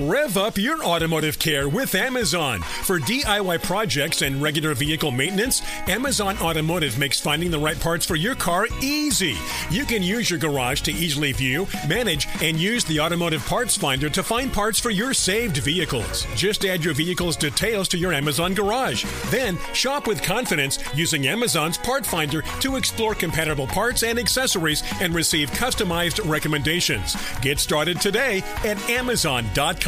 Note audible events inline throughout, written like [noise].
Rev up your automotive care with Amazon. For DIY projects and regular vehicle maintenance, Amazon Automotive makes finding the right parts for your car easy. You can use your garage to easily view, manage, and use the automotive parts finder to find parts for your saved vehicles. Just add your vehicle's details to your Amazon garage. Then shop with confidence using Amazon's part finder to explore compatible parts and accessories and receive customized recommendations. Get started today at Amazon.com.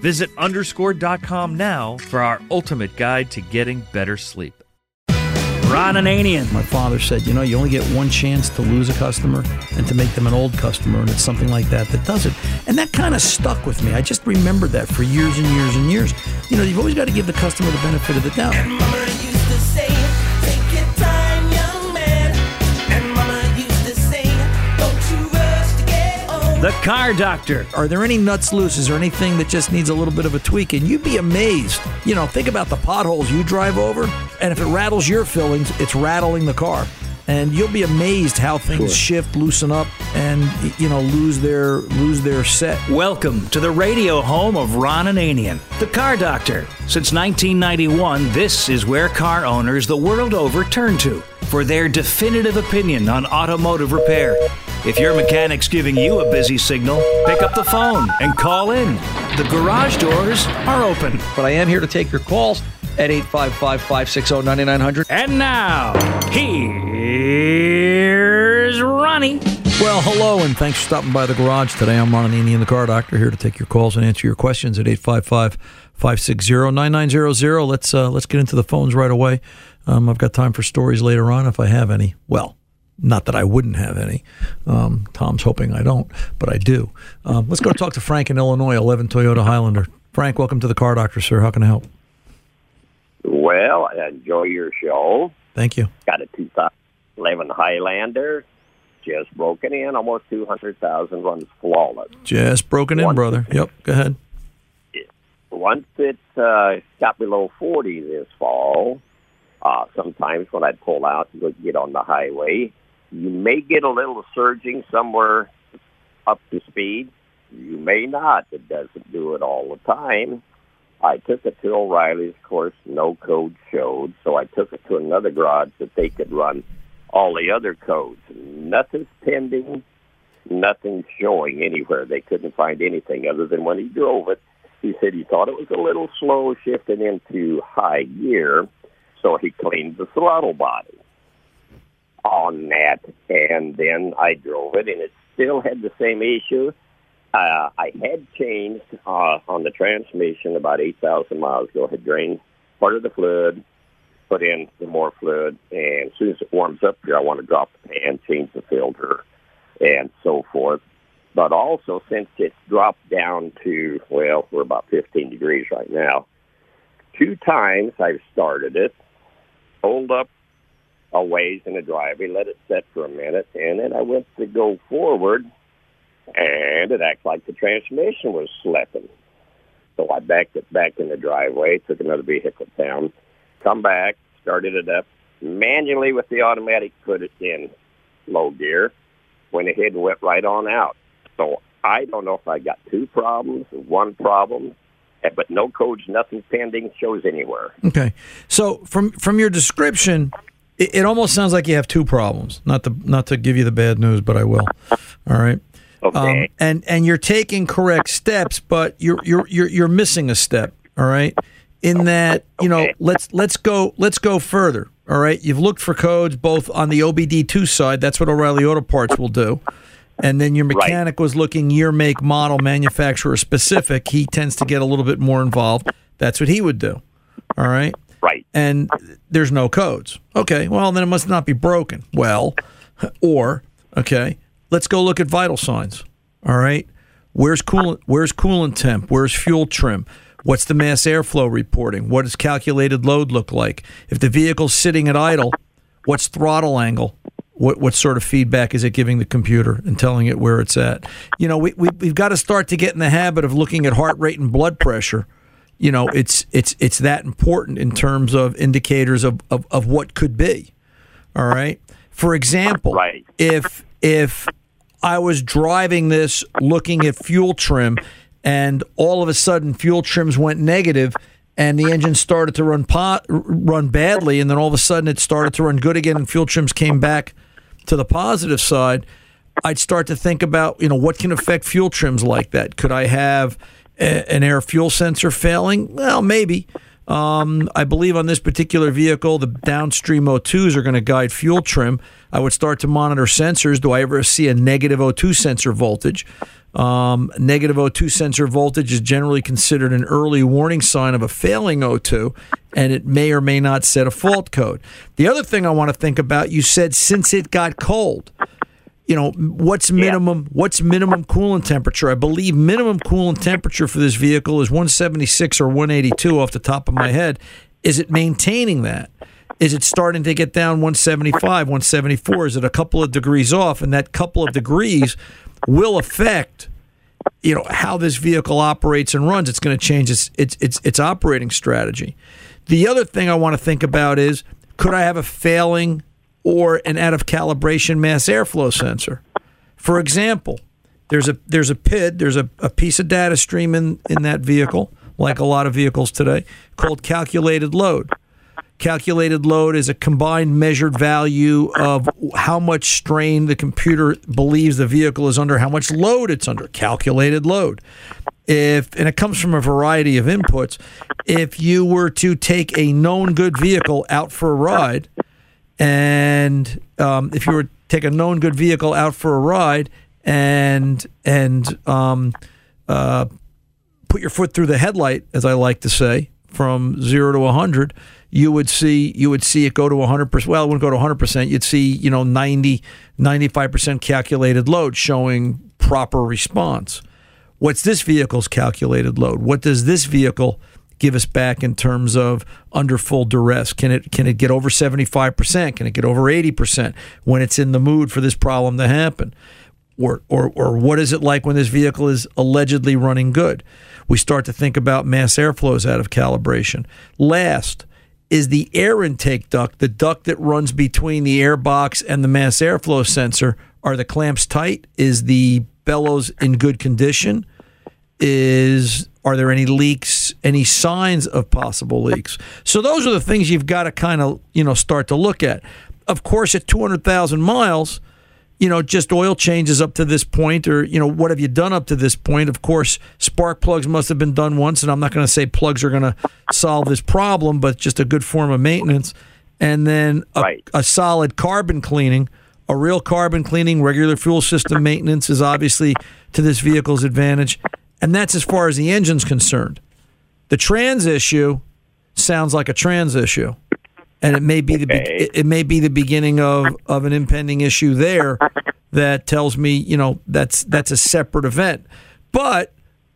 Visit underscored.com now for our ultimate guide to getting better sleep. Ron Ananian. My father said, you know, you only get one chance to lose a customer and to make them an old customer, and it's something like that that does it. And that kind of stuck with me. I just remembered that for years and years and years. You know, you've always got to give the customer the benefit of the doubt. The Car Doctor. Are there any nuts loose? Is there anything that just needs a little bit of a tweak? And you'd be amazed. You know, think about the potholes you drive over, and if it rattles your fillings, it's rattling the car. And you'll be amazed how things Sure. shift, loosen up, and you know lose their lose their set. Welcome to the radio home of Ron Ananian, the Car Doctor. Since 1991, this is where car owners the world over turn to for their definitive opinion on automotive repair. If your mechanic's giving you a busy signal, pick up the phone and call in. The garage doors are open. But I am here to take your calls at 855 560 9900. And now, here's Ronnie. Well, hello, and thanks for stopping by the garage today. I'm Ron Ananian, the car doctor, here to take your calls and answer your questions at 855 560 9900. Let's uh, let's get into the phones right away. Um, I've got time for stories later on if I have any. Well, not that I wouldn't have any. Um, Tom's hoping I don't, but I do. Um, let's go talk to Frank in Illinois, 11 Toyota Highlander. Frank, welcome to the car doctor, sir. How can I help? Well, I enjoy your show. Thank you. Got a 2011 Highlander, just broken in, almost 200,000, runs flawless. Just broken in, One- brother. Yep, go ahead. Once it uh, got below 40 this fall, uh, sometimes when I pull out and go get on the highway, you may get a little surging somewhere up to speed. You may not. It doesn't do it all the time. I took it to O'Reilly's, of course, no code showed, so I took it to another garage that they could run all the other codes. Nothing's pending, nothing's showing anywhere. They couldn't find anything other than when he drove it. He said he thought it was a little slow shifting into high gear, so he cleaned the throttle body on that, and then I drove it, and it still had the same issue. Uh, I had changed uh, on the transmission about 8,000 miles ago, had drained part of the fluid, put in some more fluid, and as soon as it warms up here, I want to drop the pan, change the filter, and so forth. But also, since it's dropped down to, well, we're about 15 degrees right now, two times I've started it, pulled up a ways in the driveway, let it set for a minute, and then I went to go forward, and it acted like the transmission was slipping. So I backed it back in the driveway, took another vehicle down, come back, started it up manually with the automatic, put it in low gear, went ahead and went right on out. So I don't know if I got two problems, or one problem, eh, but no codes, nothing pending shows anywhere. Okay. So from from your description, it, it almost sounds like you have two problems. Not to not to give you the bad news, but I will. All right. Okay. Um, and and you're taking correct steps, but you're you're you're you're missing a step. All right. In that, you know, Okay. let's let's go let's go further. All right. You've looked for codes both on the OBD2 side. That's what O'Reilly Auto Parts will do. And then your Right. mechanic was looking year, make, model, manufacturer specific. He tends to get a little bit more involved. That's what he would do. All right right. and there's no codes. Okay, well then it must not be broken. Well, [laughs] or okay, let's go look at vital signs. All right, where's coolant? Where's coolant temp? Where's fuel trim? What's the mass airflow reporting? What does calculated load look like? If the vehicle's sitting at idle, what's throttle angle? What what sort of feedback is it giving the computer and telling it where it's at? You know, we, we we've got to start to get in the habit of looking at heart rate and blood pressure you know it's it's it's that important in terms of indicators of, of, of what could be all right for example Right. if if i was driving this looking at fuel trim and all of a sudden fuel trims went negative and the engine started to run run badly and then all of a sudden it started to run good again and fuel trims came back to the positive side I'd start to think about, you know, what can affect fuel trims like that? Could I have a, an air fuel sensor failing? Well, maybe. Um, I believe on this particular vehicle, the downstream O2s are going to guide fuel trim. I would start to monitor sensors. Do I ever see a negative O2 sensor voltage? Um, negative O2 sensor voltage is generally considered an early warning sign of a failing O2, and it may or may not set a fault code. The other thing I want to think about, you said since it got cold you know what's minimum what's minimum coolant temperature? I believe minimum coolant temperature for this vehicle is 176 or 182 off the top of my head. Is it maintaining that? Is it starting to get down 175 174 is it a couple of degrees off? And that couple of degrees will affect you know how this vehicle operates and runs. It's going to change its its its, its operating strategy. The other thing i want to think about is could i have a failing or an out of calibration mass airflow sensor. For example, there's a there's a PID, there's a, a piece of data stream in, in that vehicle, like a lot of vehicles today, called calculated load. Calculated load is a combined measured value of how much strain the computer believes the vehicle is under, how much load it's under. Calculated load. If and it comes from a variety of inputs. If you were to take a known good vehicle out for a ride, and um, if you were to take a known good vehicle out for a ride and and um, uh, put your foot through the headlight, as I like to say, from zero to hundred, you would see you would see it go to hundred percent. Well, it wouldn't go to hundred percent. You'd see you know 90, 95 percent calculated load showing proper response. What's this vehicle's calculated load? What does this vehicle give us back in terms of under full duress? Can it can it get over 75%? Can it get over 80% when it's in the mood for this problem to happen? Or, or, or what is it like when this vehicle is allegedly running good? We start to think about mass airflows out of calibration. Last is the air intake duct, the duct that runs between the air box and the mass airflow sensor. Are the clamps tight? Is the bellows in good condition? is are there any leaks any signs of possible leaks? So those are the things you've got to kind of you know start to look at. Of course at 200,000 miles you know just oil changes up to this point or you know what have you done up to this point? Of course spark plugs must have been done once and I'm not going to say plugs are going to solve this problem but just a good form of maintenance. And then a, Right. a solid carbon cleaning a real carbon cleaning regular fuel system maintenance is obviously to this vehicle's advantage and that's as far as the engine's concerned. The trans issue sounds like a trans issue, and it may be the be- it may be the beginning of of an impending issue there that tells me you know that's that's a separate event. But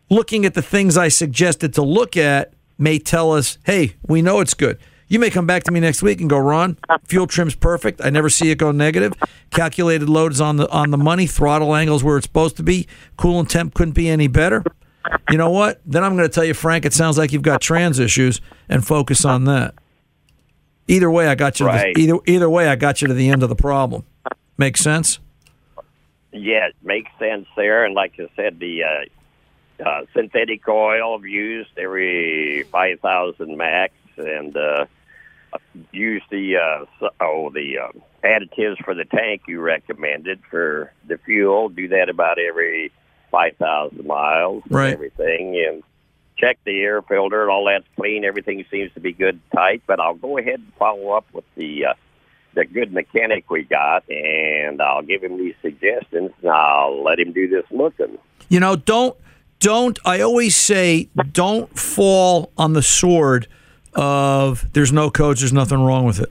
looking at the things I suggested to look at, may tell us, hey, we know it's good. You may come back to me next week and go, Ron, fuel trim's perfect. I never see it go negative. Calculated load is on the on the money. Throttle angles where it's supposed to be. Coolant temp couldn't be any better. You know what? Then I'm going to tell you, Frank. It sounds like you've got trans issues, and focus on that. Either way, I got you. Right. To the, either either way, I got you to the end of the problem. Makes sense. Yeah, it makes sense there. And like I said, the uh, uh, synthetic oil used every 5,000 max and uh, use the uh, oh the uh, additives for the tank you recommended for the fuel. Do that about every 5,000 miles and Right. everything. And check the air filter and all that's clean. Everything seems to be good tight. But I'll go ahead and follow up with the uh, the good mechanic we got, and I'll give him these suggestions, and I'll let him do this looking. You know, don't don't. I always say, don't fall on the sword of there's no coach, there's nothing wrong with it.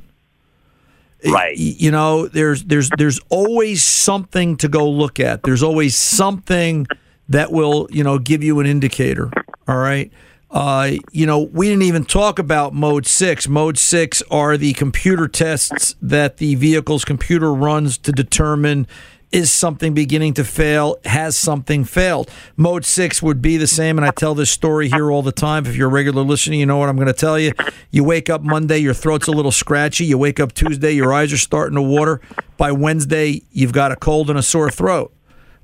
Right. You know, there's there's there's always something to go look at. There's always something that will you know give you an indicator. All right. Uh, you know, we didn't even talk about mode six. Mode six are the computer tests that the vehicle's computer runs to determine is something beginning to fail? Has something failed? Mode six would be the same, and I tell this story here all the time. If you're a regular listener, you know what I'm going to tell you. You wake up Monday, your throat's a little scratchy. You wake up Tuesday, your eyes are starting to water. By Wednesday, you've got a cold and a sore throat.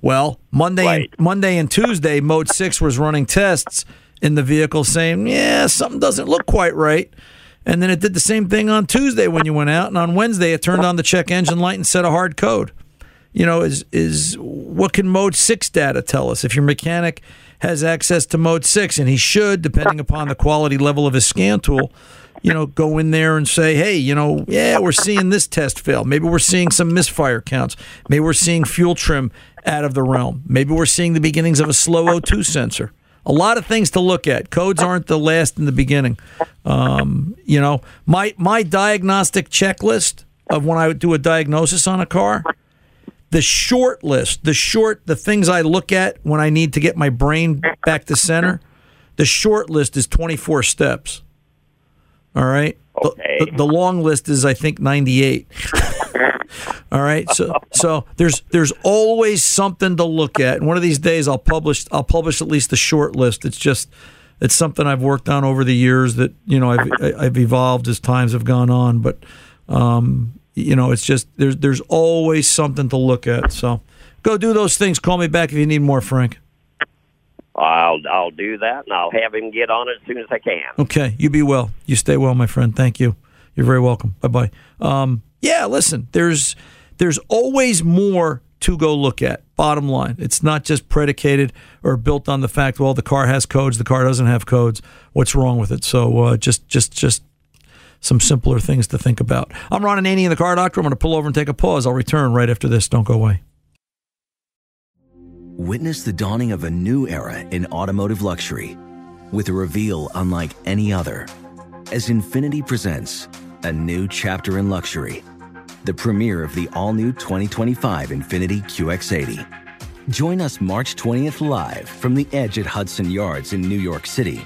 Well, Monday Right. and Monday and Tuesday, Mode Six was running tests in the vehicle, saying, "Yeah, something doesn't look quite right." And then it did the same thing on Tuesday when you went out, and on Wednesday it turned on the check engine light and set a hard code. You know, is is what can Mode Six data tell us? If your mechanic has access to Mode Six, and he should, depending upon the quality level of his scan tool, you know, go in there and say, hey, you know, yeah, we're seeing this test fail. Maybe we're seeing some misfire counts. Maybe we're seeing fuel trim out of the realm. Maybe we're seeing the beginnings of a slow O2 sensor. A lot of things to look at. Codes aren't the last in the beginning. Um, you know, my my diagnostic checklist of when I would do a diagnosis on a car, the short list, the short, the things I look at when I need to get my brain back to center, the short list is 24 steps. All right. The- Okay. The, the long list is, I think, 98. All right. So, so there's there's always something to look at. And one of these days, I'll publish I'll publish at least the short list. It's just it's something I've worked on over the years that you know I've I've evolved as times have gone on. But um, you know, it's just there's there's always something to look at. So go do those things. Call me back if you need more, Frank. I'll I'll do that, and I'll have him get on it as soon as I can. Okay, you be well. You stay well, my friend. Thank you. You're very welcome. Bye bye. Um, yeah, listen. There's there's always more to go look at. Bottom line, it's not just predicated or built on the fact. Well, the car has codes. The car doesn't have codes. What's wrong with it? So uh, just just just some simpler things to think about. I'm Ron Ananian, the car doctor. I'm going to pull over and take a pause. I'll return right after this. Don't go away. Witness the dawning of a new era in automotive luxury with a reveal unlike any other as Infiniti presents a new chapter in luxury, the premiere of the all new 2025 Infiniti QX80. Join us March 20th live from the edge at Hudson Yards in New York City,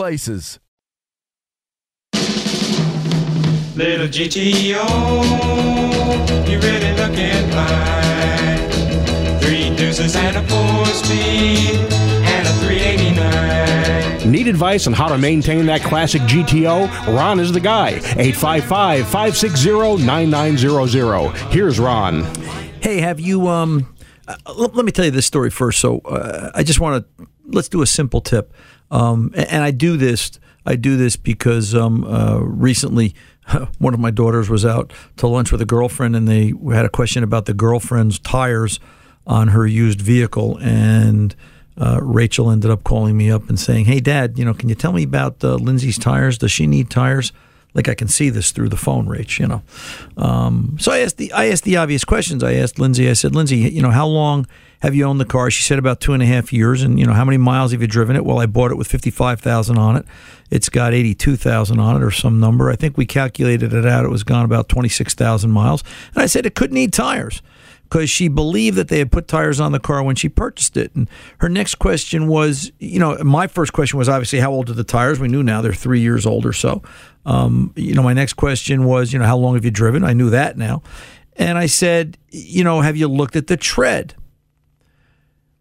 places. Little GTO, you really looking fine. Three deuces and a four speed and a 389. Need advice on how to maintain that classic GTO? Ron is the guy. 855 560 9900. Here's Ron. Hey, have you? Um, uh, let, let me tell you this story first. So uh, I just want to let's do a simple tip, um, and, and I do this. I do this because um, uh, recently [laughs] one of my daughters was out to lunch with a girlfriend, and they had a question about the girlfriend's tires on her used vehicle, and uh, Rachel ended up calling me up and saying, "Hey, Dad, you know, can you tell me about uh, Lindsay's tires? Does she need tires?" Like I can see this through the phone, Rach. You know, um, so I asked the I asked the obvious questions. I asked Lindsay. I said, Lindsay, you know, how long have you owned the car? She said about two and a half years. And you know, how many miles have you driven it? Well, I bought it with fifty five thousand on it. It's got eighty two thousand on it, or some number. I think we calculated it out. It was gone about twenty six thousand miles. And I said it could need tires because she believed that they had put tires on the car when she purchased it. And her next question was, you know, my first question was obviously how old are the tires? We knew now they're three years old or so. Um, you know, my next question was, you know, how long have you driven? I knew that now. And I said, you know, have you looked at the tread?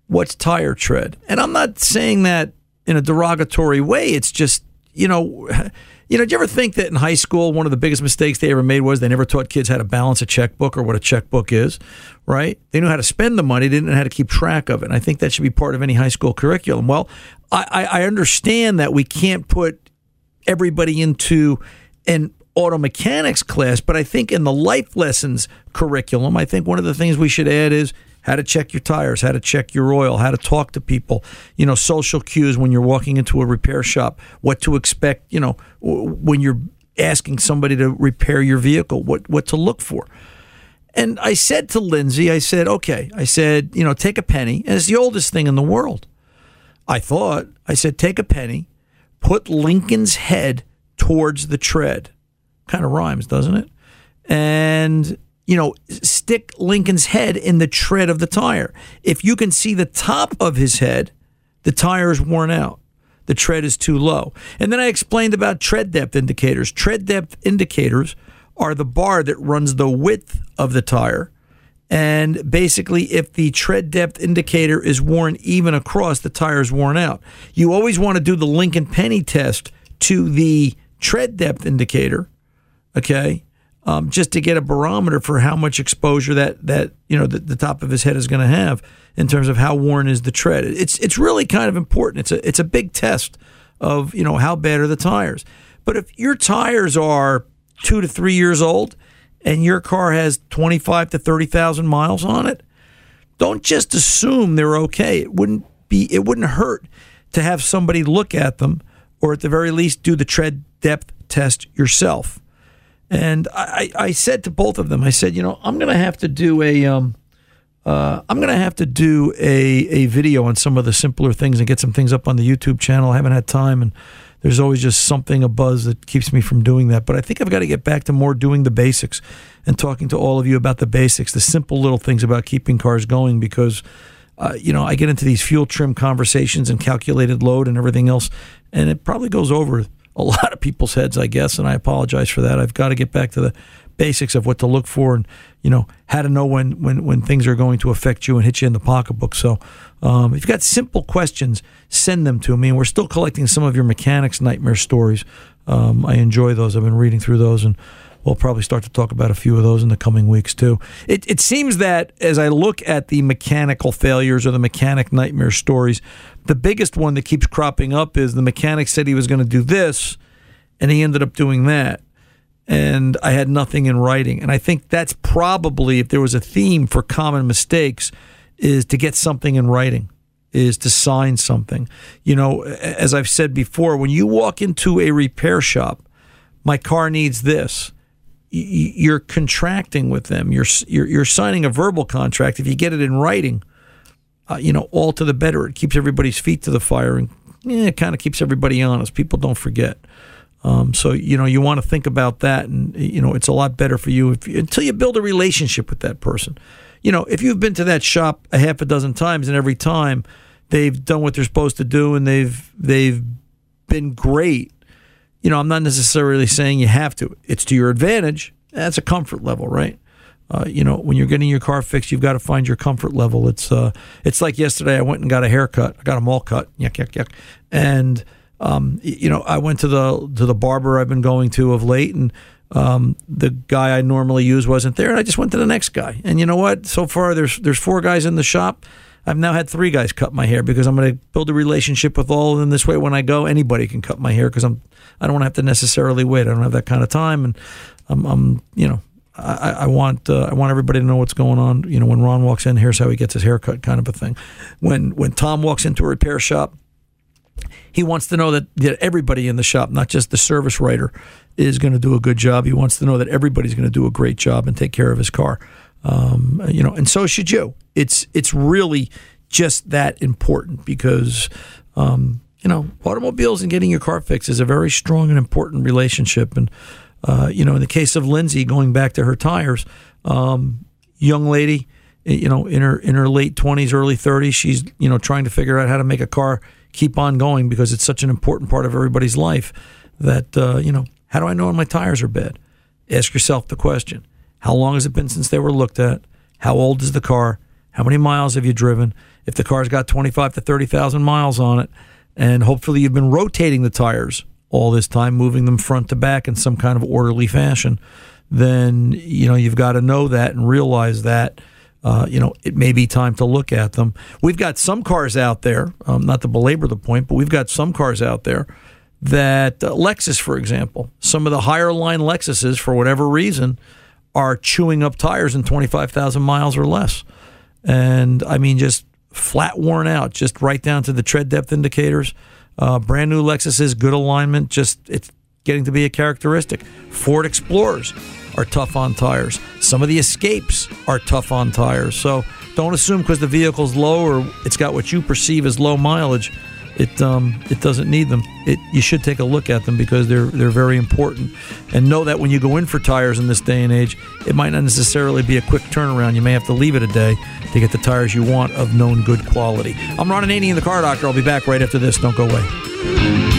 What's tire tread? And I'm not saying that in a derogatory way. It's just, you know, [laughs] you know, do you ever think that in high school one of the biggest mistakes they ever made was they never taught kids how to balance a checkbook or what a checkbook is, right? They knew how to spend the money, didn't know how to keep track of it. And I think that should be part of any high school curriculum. Well, I, I understand that we can't put everybody into an auto mechanics class, but I think in the life lessons curriculum, I think one of the things we should add is how to check your tires, how to check your oil, how to talk to people, you know, social cues when you're walking into a repair shop, what to expect, you know, when you're asking somebody to repair your vehicle, what what to look for. And I said to Lindsay, I said, okay, I said, you know, take a penny, and it's the oldest thing in the world. I thought, I said, take a penny, put Lincoln's head towards the tread. Kind of rhymes, doesn't it? And you know, stick Lincoln's head in the tread of the tire. If you can see the top of his head, the tire is worn out. The tread is too low. And then I explained about tread depth indicators. Tread depth indicators are the bar that runs the width of the tire. And basically, if the tread depth indicator is worn even across, the tire is worn out. You always want to do the Lincoln Penny test to the tread depth indicator, okay? Um, just to get a barometer for how much exposure that that you know the, the top of his head is going to have in terms of how worn is the tread. It's it's really kind of important. It's a it's a big test of you know how bad are the tires. But if your tires are two to three years old and your car has twenty five to thirty thousand miles on it, don't just assume they're okay. It wouldn't be it wouldn't hurt to have somebody look at them or at the very least do the tread depth test yourself. And I, I said to both of them, I said, you know, I'm going to have to do a, um, uh, I'm going to have to do a, a video on some of the simpler things and get some things up on the YouTube channel. I haven't had time, and there's always just something, a buzz that keeps me from doing that. But I think I've got to get back to more doing the basics and talking to all of you about the basics, the simple little things about keeping cars going because. Uh, you know, I get into these fuel trim conversations and calculated load and everything else, and it probably goes over a lot of people's heads, I guess, and I apologize for that. I've got to get back to the basics of what to look for and you know how to know when when when things are going to affect you and hit you in the pocketbook. So um, if you've got simple questions, send them to me. And we're still collecting some of your mechanics nightmare stories. Um, I enjoy those. I've been reading through those and. We'll probably start to talk about a few of those in the coming weeks too. It, it seems that as I look at the mechanical failures or the mechanic nightmare stories, the biggest one that keeps cropping up is the mechanic said he was going to do this, and he ended up doing that and I had nothing in writing. And I think that's probably, if there was a theme for common mistakes, is to get something in writing, is to sign something. You know, as I've said before, when you walk into a repair shop, my car needs this. You're contracting with them. You're you're, you're signing a verbal contract. If you get it in writing, uh, you know, all to the better. It keeps everybody's feet to the fire and eh, it kind of keeps everybody honest. People don't forget. Um, so you know you want to think about that, and you know it's a lot better for you, if, until you build a relationship with that person. You know, if you've been to that shop a half a dozen times, and every time they've done what they're supposed to do, and they've they've been great. You know, I'm not necessarily saying you have to. It's to your advantage. That's a comfort level, right? Uh, you know, when you're getting your car fixed, you've got to find your comfort level. It's uh, it's like yesterday. I went and got a haircut. I got a all cut. Yuck, yuck, yuck. And um, you know, I went to the to the barber I've been going to of late, and um, the guy I normally use wasn't there, and I just went to the next guy. And you know what? So far, there's there's four guys in the shop. I've now had three guys cut my hair because I'm going to build a relationship with all of them. This way, when I go, anybody can cut my hair because I'm I don't want to have to necessarily wait. I don't have that kind of time, and I'm, I'm you know I, I, want uh, I want everybody to know what's going on. You know, when Ron walks in, here's how he gets his haircut, kind of a thing. When when Tom walks into a repair shop, he wants to know that, that everybody in the shop, not just the service writer, is going to do a good job. He wants to know that everybody's going to do a great job and take care of his car. Um, you know, and so should you. It's it's really just that important because um, you know automobiles and getting your car fixed is a very strong and important relationship. And uh, you know, in the case of Lindsay, going back to her tires, um, young lady, you know, in her in her late twenties, early thirties, she's you know trying to figure out how to make a car keep on going because it's such an important part of everybody's life that, uh, you know, how do I know when my tires are bad? Ask yourself the question How long has it been since they were looked at? How old is the car? How many miles have you driven? If the car's got 25 to 30,000 miles on it, and hopefully you've been rotating the tires all this time, moving them front to back in some kind of orderly fashion, then, you know, you've got to know that and realize that uh, you know, it may be time to look at them. We've got some cars out there, um, not to belabor the point, but we've got some cars out there that uh, Lexus, for example, some of the higher line Lexuses, for whatever reason, are chewing up tires in 25,000 miles or less. And I mean, just flat worn out, just right down to the tread depth indicators. Uh, brand new Lexuses, good alignment, just it's getting to be a characteristic. Ford Explorers are tough on tires. Some of the escapes are tough on tires. So don't assume because the vehicle's low or it's got what you perceive as low mileage, it um, it doesn't need them. It you should take a look at them because they're they're very important. And know that when you go in for tires in this day and age, it might not necessarily be a quick turnaround. You may have to leave it a day to get the tires you want of known good quality. I'm Ron Ananian the Car Doctor. I'll be back right after this. Don't go away.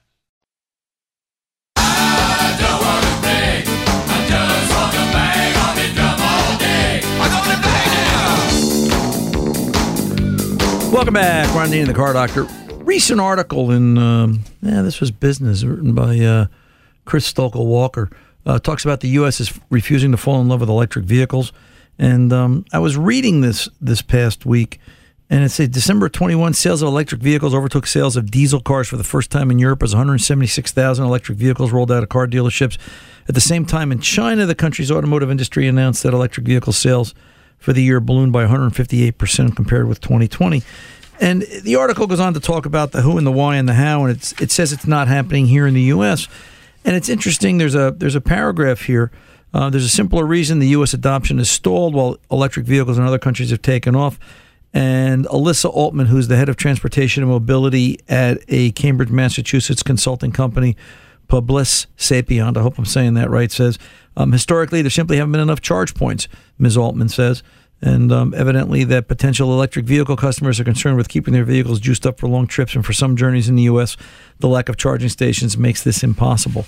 Welcome back. Ron Dean, the Car Doctor. Recent article in, um, yeah, this was business, written by uh, Chris Stokel Walker. Uh, talks about the U.S. is refusing to fall in love with electric vehicles. And um, I was reading this this past week, and it said December 21, sales of electric vehicles overtook sales of diesel cars for the first time in Europe as 176,000 electric vehicles rolled out of car dealerships. At the same time, in China, the country's automotive industry announced that electric vehicle sales for the year ballooned by 158% compared with 2020. And the article goes on to talk about the who and the why and the how, and it's, it says it's not happening here in the U.S. And it's interesting. There's a there's a paragraph here. Uh, there's a simpler reason the U.S. adoption is stalled while electric vehicles in other countries have taken off. And Alyssa Altman, who's the head of transportation and mobility at a Cambridge, Massachusetts consulting company, Publicis Sapient, I hope I'm saying that right, says um, historically there simply haven't been enough charge points, Ms. Altman says. And um, evidently, that potential electric vehicle customers are concerned with keeping their vehicles juiced up for long trips. And for some journeys in the U.S., the lack of charging stations makes this impossible.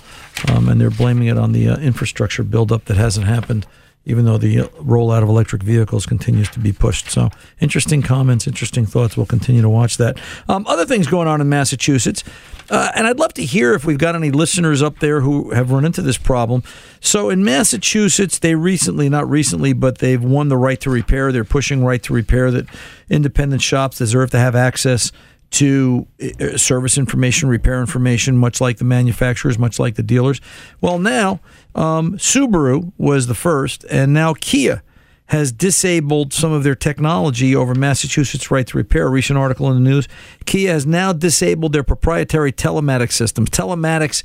Um, and they're blaming it on the uh, infrastructure buildup that hasn't happened, even though the rollout of electric vehicles continues to be pushed. So, interesting comments, interesting thoughts. We'll continue to watch that. Um, other things going on in Massachusetts. Uh, and I'd love to hear if we've got any listeners up there who have run into this problem. So in Massachusetts, they recently, not recently, but they've won the right to repair. They're pushing right to repair that independent shops deserve to have access to uh, service information, repair information, much like the manufacturers, much like the dealers. Well, now um, Subaru was the first, and now Kia has disabled some of their technology over Massachusetts' right to repair. A recent article in the news Kia has now disabled their proprietary telematics systems. Telematics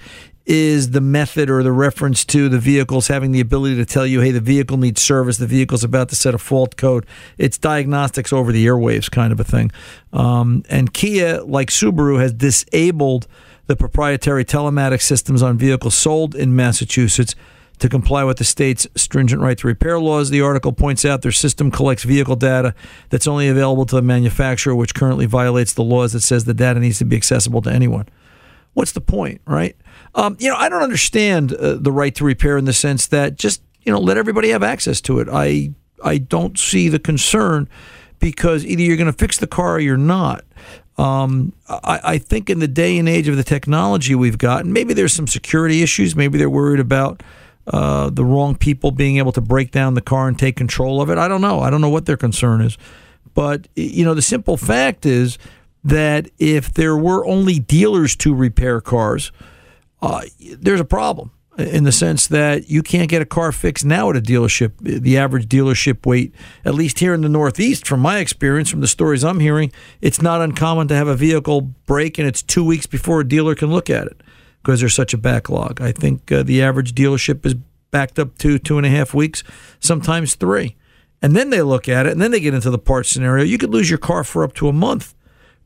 is the method or the reference to the vehicles having the ability to tell you, hey, the vehicle needs service, the vehicle's about to set a fault code. It's diagnostics over the airwaves kind of a thing. Um, and Kia, like Subaru, has disabled the proprietary telematics systems on vehicles sold in Massachusetts to comply with the state's stringent right to repair laws. The article points out their system collects vehicle data that's only available to the manufacturer, which currently violates the laws that says the data needs to be accessible to anyone. What's the point, right? Um, you know, I don't understand uh, the right to repair in the sense that just you know let everybody have access to it. I I don't see the concern because either you're going to fix the car or you're not. Um, I, I, think in the day and age of the technology we've got, maybe there's some security issues. Maybe they're worried about uh, the wrong people being able to break down the car and take control of it. I don't know. I don't know what their concern is. But, you know, the simple fact is that if there were only dealers to repair cars, uh, there's a problem in the sense that you can't get a car fixed now at a dealership. The average dealership wait, at least here in the Northeast, from my experience, from the stories I'm hearing, it's not uncommon to have a vehicle break and it's two weeks before a dealer can look at it because there's such a backlog. I think uh, the average dealership is backed up to two and a half weeks, sometimes three. And then they look at it and then they get into the parts scenario. You could lose your car for up to a month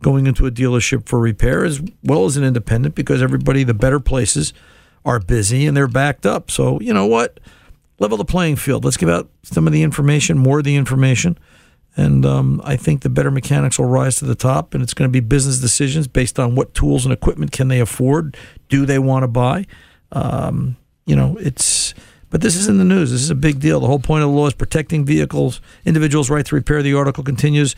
going into a dealership for repair as well as an independent because everybody, the better places, are busy and they're backed up. So, you know what? Level the playing field. Let's give out some of the information, more of the information. And um, I think the better mechanics will rise to the top, and it's going to be business decisions based on what tools and equipment can they afford, do they want to buy. Um, you know, it's. But this is in the news. This is a big deal. The whole point of the law is protecting vehicles, individuals' right to repair. The article continues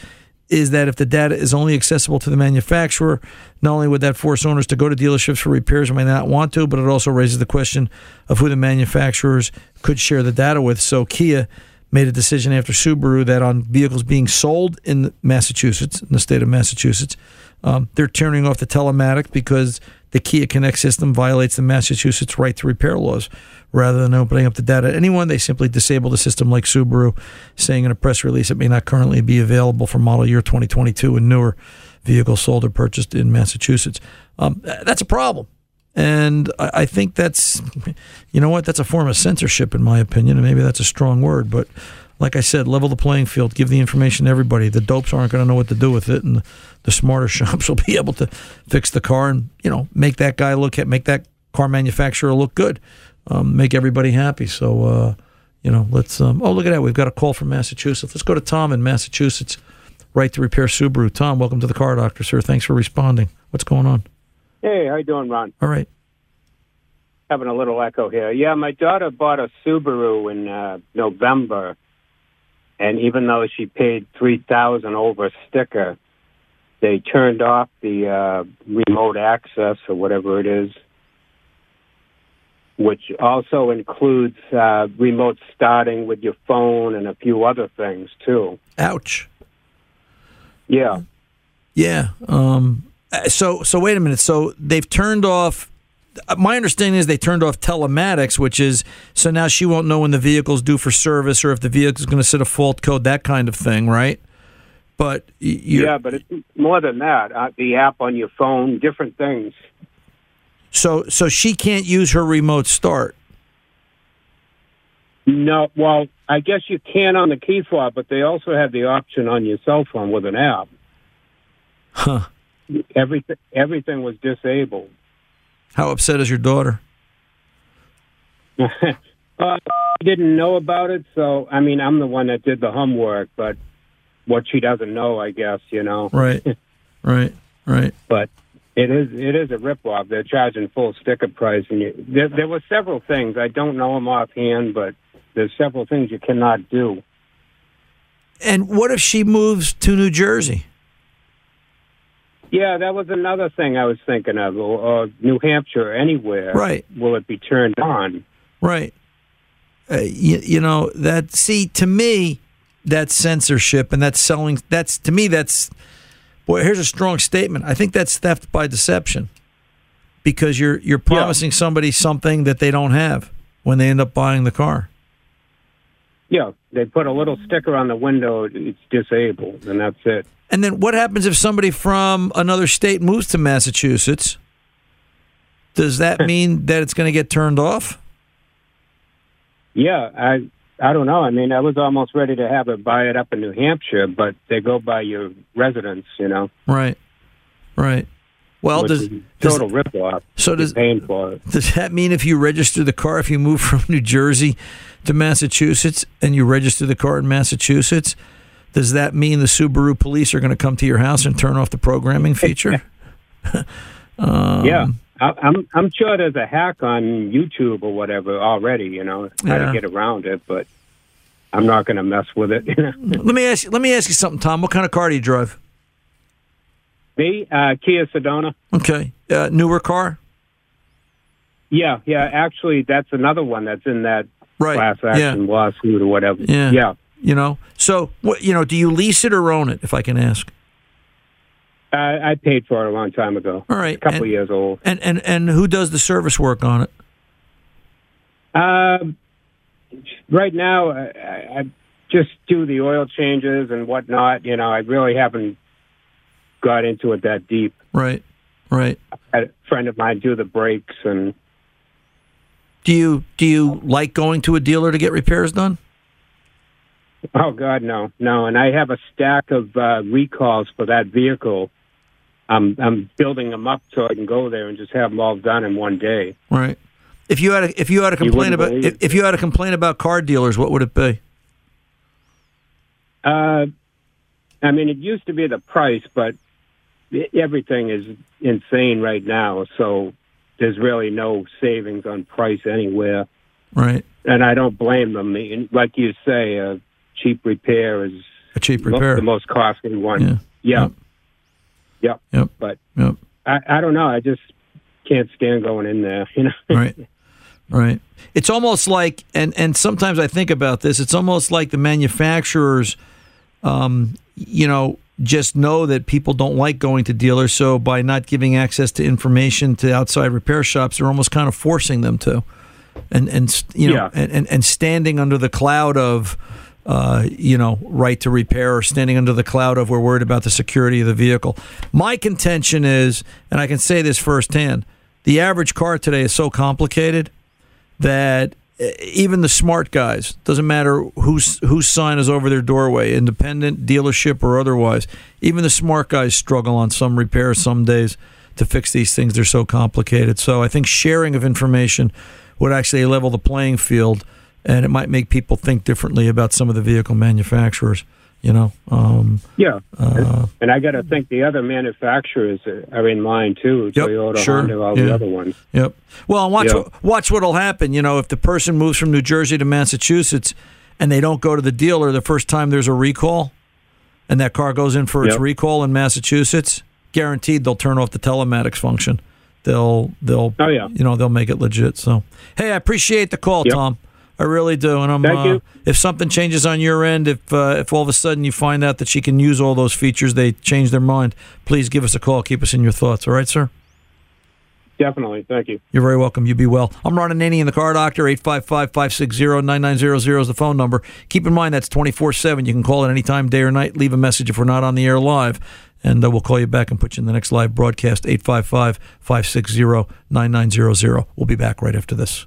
is that if the data is only accessible to the manufacturer, not only would that force owners to go to dealerships for repairs when they not want to, but it also raises the question of who the manufacturers could share the data with. So Kia made a decision after Subaru that on vehicles being sold in Massachusetts, in the state of Massachusetts, um, they're turning off the telematics because the Kia Connect system violates the Massachusetts right to repair laws. Rather than opening up the data to anyone, they simply disable the system like Subaru, saying in a press release it may not currently be available for model year 2022 and newer vehicles sold or purchased in Massachusetts. Um, that's a problem. And I think that's, you know what, that's a form of censorship, in my opinion. And maybe that's a strong word, but like I said, level the playing field, give the information to everybody. The dopes aren't going to know what to do with it, and the smarter [laughs] shops will be able to fix the car and you know make that guy look at make that car manufacturer look good, um, make everybody happy. So uh, you know, let's. Um, oh, look at that, we've got a call from Massachusetts. Let's go to Tom in Massachusetts. Right to repair Subaru. Tom, welcome to the Car Doctor, sir. Thanks for responding. What's going on? Hey, how you doing, Ron? All right. Having a little echo here. Yeah, my daughter bought a Subaru in uh, November, and even though she paid three thousand over sticker, they turned off the uh, remote access or whatever it is, which also includes uh, remote starting with your phone and a few other things too. Ouch. Yeah. Yeah. Um, so so wait a minute. So they've turned off. My understanding is they turned off telematics, which is so now she won't know when the vehicle's due for service or if the vehicle's going to set a fault code, that kind of thing, right? But yeah, but it's more than that. Uh, the app on your phone, different things. So so she can't use her remote start. No, well, I guess you can on the key fob, but they also have the option on your cell phone with an app. Huh. Everything everything was disabled. How upset is your daughter? [laughs] uh, I didn't know about it, so I mean, I'm the one that did the homework, but what she doesn't know, I guess, you know. Right, [laughs] right, right. But it is it is a ripoff. They're charging full sticker price, and you, there, there were several things I don't know them offhand, but there's several things you cannot do. And what if she moves to New Jersey? Yeah, that was another thing I was thinking of, or, or New Hampshire, anywhere. Right. Will it be turned on? Right. Uh, you, you know that. See, to me, that's censorship, and that's selling. That's to me, that's Boy, here's a strong statement. I think that's theft by deception because you're you're promising somebody something that they don't have when they end up buying the car. Yeah, they put a little sticker on the window. It's disabled, and that's it. And then what happens if somebody from another state moves to Massachusetts? Does that mean that it's going to get turned off? Yeah, I I don't know. I mean, I was almost ready to have it buy it up in New Hampshire, but they go by your residence, you know. Right. Right. Well, does, total rip off. So does paying for it? Does that mean if you register the car, if you move [laughs] from New Jersey to Massachusetts and you register the car in Massachusetts, does that mean the Subaru police are going to come to your house and turn off the programming feature? [laughs] um, yeah, I, I'm I'm sure there's a hack on YouTube or whatever already. You know how Yeah. to get around it, but I'm not going to mess with it. [laughs] Let me ask you. Let me ask you something, Tom. What kind of car do you drive? Me, uh, Kia Sedona. Okay, uh, newer car. Yeah, yeah. Actually, that's another one that's in that Right, class action lawsuit or whatever. Yeah. yeah. You know. So what? You know? Do you lease it or own it? If I can ask. I, I paid for it a long time ago. All right, a couple and- years old. And and and who does the service work on it? Um, right now, I, I I just do the oil changes and whatnot. You know, I really haven't got into it that deep. Right. Right. I had a friend of mine do the brakes, and Do you do you like going to a dealer to get repairs done? Oh God, no, no. And I have a stack of uh, recalls for that vehicle. I'm I'm building them up so I can go there and just have them all done in one day. Right. If you had a, if you had a complaint about if, if you had a complaint about car dealers, what would it be? Uh, I mean, it used to be the price, but everything is insane right now. So there's really no savings on price anywhere, Right. and I don't blame them. Like you say, a cheap repair is A cheap repair. the most costly one. Yeah. Yeah. Yep. Yep. But Yep. I, I don't know. I just can't stand going in there. You know. [laughs] Right. Right. It's almost like, and and sometimes I think about this. It's almost like the manufacturers, um, you know, just know that people don't like going to dealers. So by not giving access to information to outside repair shops, they're almost kind of forcing them to, and and you know, Yeah. and, and and standing under the cloud of. Uh, you know, right to repair or standing under the cloud of we're worried about the security of the vehicle. My contention is, and I can say this firsthand, the average car today is so complicated that uh, even the smart guys doesn't matter whose whose sign is over their doorway, independent dealership or otherwise. Even the smart guys struggle on some repairs some days to fix these things. They're so complicated. So I think sharing of information would actually level the playing field, and it might make people think differently about some of the vehicle manufacturers. You know, um, Yeah. uh, and I got to think the other manufacturers are in line too. Yep, Toyota, sure, Honda, all yeah. the other ones. Yep. Well, watch Yeah. what, watch what'll happen. You know, if the person moves from New Jersey to Massachusetts and they don't go to the dealer the first time there's a recall, and that car goes in for its Yep. recall in Massachusetts, guaranteed they'll turn off the telematics function. They'll they'll Oh, yeah. you know they'll make it legit. So hey, I appreciate the call, Yep. Tom. I really do. And I'm Thank uh, you. if something changes on your end, if uh, if all of a sudden you find out that she can use all those features, they change their mind. Please give us a call. Keep us in your thoughts. All right, sir. Definitely. Thank you. You're very welcome. You be well. I'm Ron Ananian in the car doctor. 855 560 9900 is the phone number. Keep in mind that's 24 7. You can call at any time, day or night. Leave a message if we're not on the air live, and uh, we'll call you back and put you in the next live broadcast. 855 560 9900. We'll be back right after this.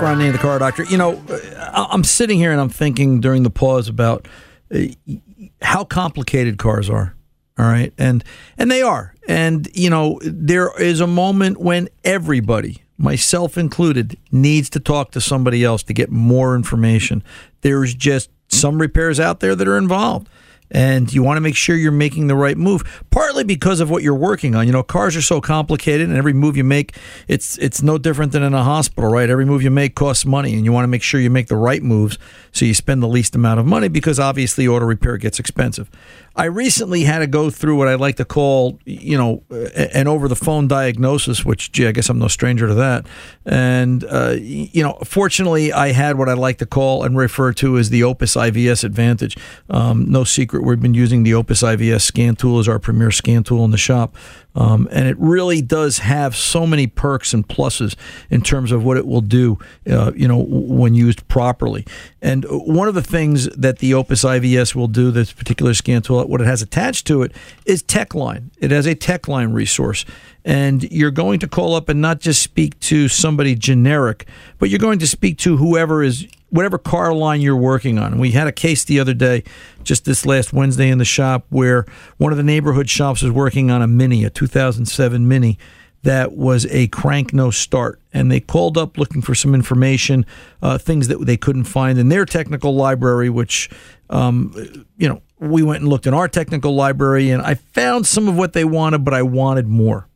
Back, Ananian, the Car Doctor. You know, I'm sitting here and I'm thinking during the pause about uh, how complicated cars are. All right, and and they are, and you know, there is a moment when everybody, myself included, needs to talk to somebody else to get more information. There's just some repairs out there that are involved and you want to make sure you're making the right move partly because of what you're working on. You know cars are so complicated and every move you make it's it's no different than in a hospital right? Every move you make costs money and you want to make sure you make the right moves so you spend the least amount of money because obviously auto repair gets expensive I recently had to go through what I like to call, you know, an over the phone diagnosis, which, gee, I guess I'm no stranger to that. And, uh, you know, fortunately, I had what I like to call and refer to as the Opus IVS Advantage. Um, no secret, we've been using the Opus IVS scan tool as our premier scan tool in the shop. Um, and it really does have so many perks and pluses in terms of what it will do, uh, you know, when used properly. And one of the things that the Opus IVS will do, this particular scan tool, what it has attached to it is TechLine. It has a TechLine resource. And you're going to call up and not just speak to somebody generic, but you're going to speak to whoever is whatever car line you're working on. We had a case the other day, just this last Wednesday in the shop, where one of the neighborhood shops was working on a Mini, a 2007 Mini, that was a crank no start. And they called up looking for some information, uh, things that they couldn't find in their technical library, which, um, you know, we went and looked in our technical library and I found some of what they wanted, but I wanted more.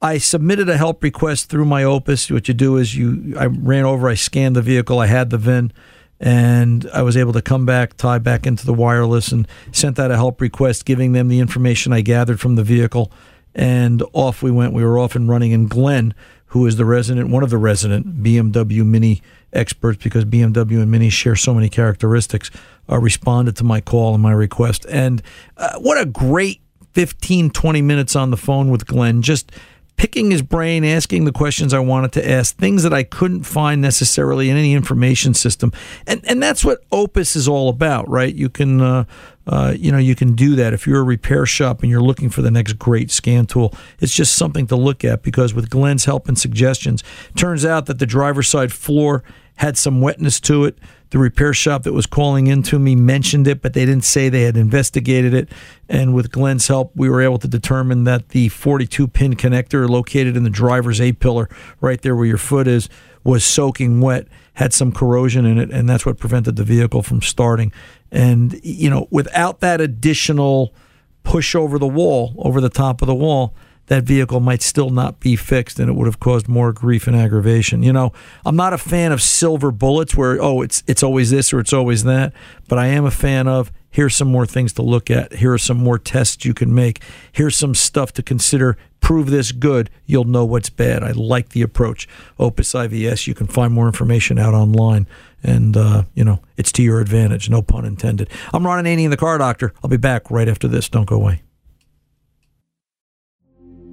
I submitted a help request through my Opus. What you do is you, I ran over, I scanned the vehicle, I had the VIN, and I was able to come back, tie back into the wireless, and sent out a help request, giving them the information I gathered from the vehicle, and off we went. We were off and running. And Glenn, who is the resident, one of the resident BMW Mini experts, because BMW and Mini share so many characteristics, uh, responded to my call and my request. And uh, what a great 15, 20 minutes on the phone with Glenn, just picking his brain, asking the questions I wanted to ask, things that I couldn't find necessarily in any information system, and and that's what Opus is all about, right? You can. Uh, uh, you know, you can do that if you're a repair shop and you're looking for the next great scan tool. It's just something to look at because with Glenn's help and suggestions, turns out that the driver's side floor had some wetness to it. The repair shop that was calling in to me mentioned it, but they didn't say they had investigated it. And with Glenn's help, we were able to determine that the 42 pin connector located in the driver's A pillar, right there where your foot is, was soaking wet, had some corrosion in it, and that's what prevented the vehicle from starting. And, you know, without that additional push over the wall, over the top of the wall, that vehicle might still not be fixed and it would have caused more grief and aggravation. You know, I'm not a fan of silver bullets where oh it's it's always this or it's always that, but I am a fan of here's some more things to look at. Here are some more tests you can make. Here's some stuff to consider. Prove this good, you'll know what's bad. I like the approach. Opus IVS, you can find more information out online and uh, you know it's to your advantage. No pun intended. I'm Ron Ananian the Car Doctor. I'll be back right after this. Don't go away.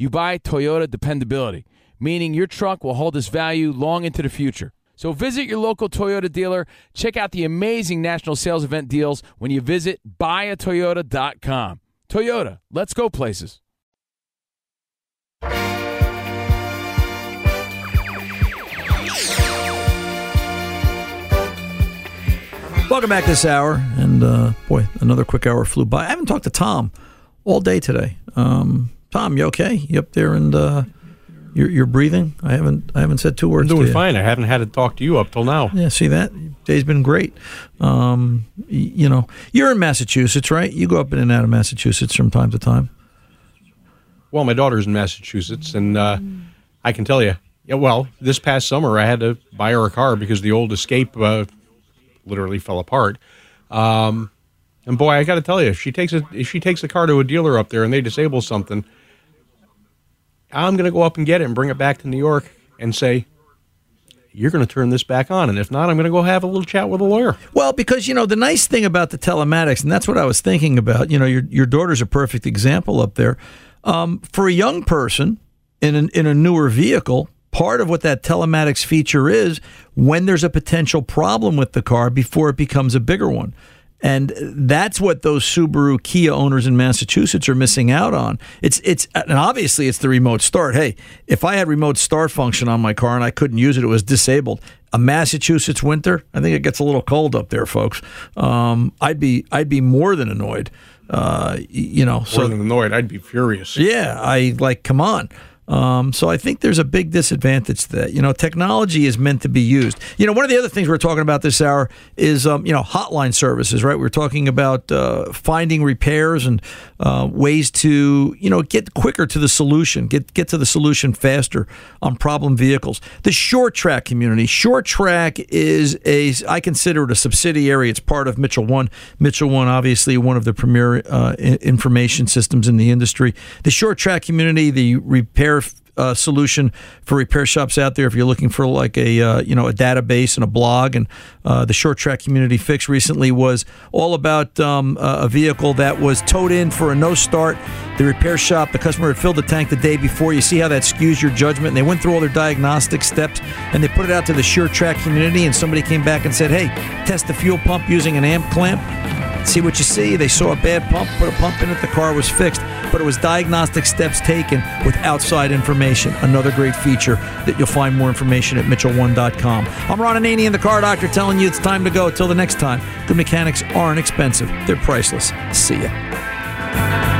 you buy Toyota dependability, meaning your truck will hold its value long into the future. So visit your local Toyota dealer. Check out the amazing national sales event deals when you visit buyatoyota.com. Toyota, let's go places. Welcome back this hour, and uh, boy, another quick hour flew by. I haven't talked to Tom all day today. Um, Tom, you okay? You up there and uh, You're, you're breathing. I haven't I haven't said two words. I'm doing fine. I haven't had to talk to you up till now. Yeah, see that day's been great. Um, y- you know, you're in Massachusetts, right? You go up in and out of Massachusetts from time to time. Well, my daughter's in Massachusetts, and uh, I can tell you, yeah. Well, this past summer, I had to buy her a car because the old Escape uh, literally fell apart. Um, and boy, I got to tell you, if she takes a if she takes a car to a dealer up there and they disable something, I'm going to go up and get it and bring it back to New York and say, "You're going to turn this back on," and if not, I'm going to go have a little chat with a lawyer. Well, because you know the nice thing about the telematics, and that's what I was thinking about. You know, your your daughter's a perfect example up there. Um, for a young person in an, in a newer vehicle, part of what that telematics feature is when there's a potential problem with the car before it becomes a bigger one. And that's what those Subaru Kia owners in Massachusetts are missing out on. It's it's and obviously it's the remote start. Hey, if I had remote start function on my car and I couldn't use it, it was disabled. A Massachusetts winter, I think it gets a little cold up there, folks. Um, I'd be I'd be more than annoyed. Uh, you know, More than annoyed, I'd be furious. yeah, I like, come on. Um, so I think there's a big disadvantage to that. You know, technology is meant to be used. You know, one of the other things we're talking about this hour is, um, you know, hotline services, right? We're talking about uh, finding repairs and uh, ways to, you know, get quicker to the solution, get get to the solution faster on problem vehicles. The SureTrack community, SureTrack is a, I consider it a subsidiary. It's part of Mitchell One. Mitchell One, obviously, one of the premier uh, information systems in the industry. The SureTrack community, the repair uh, solution for repair shops out there. If you're looking for like a uh, you know a database and a blog, and uh, the SureTrack community fix recently was all about um, a vehicle that was towed in for a no start. The repair shop, the customer had filled the tank the day before. You see how that skews your judgment. And they went through all their diagnostic steps and they put it out to the SureTrack community. And somebody came back and said, "Hey, test the fuel pump using an amp clamp." See what you see. They saw a bad pump, put a pump in it, the car was fixed. But it was diagnostic steps taken with outside information. Another great feature that you'll find more information at Mitchell1.com. I'm Ron Ananian, the car doctor, telling you it's time to go. Till the next time, good mechanics aren't expensive, they're priceless. See ya.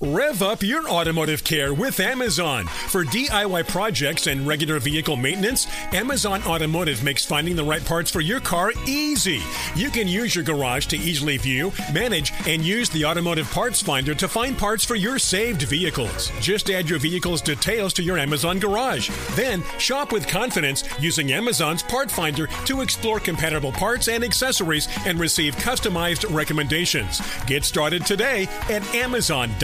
Rev up your automotive care with Amazon. For DIY projects and regular vehicle maintenance, Amazon Automotive makes finding the right parts for your car easy. You can use your garage to easily view, manage, and use the automotive parts finder to find parts for your saved vehicles. Just add your vehicle's details to your Amazon garage. Then shop with confidence using Amazon's part finder to explore compatible parts and accessories and receive customized recommendations. Get started today at Amazon.com.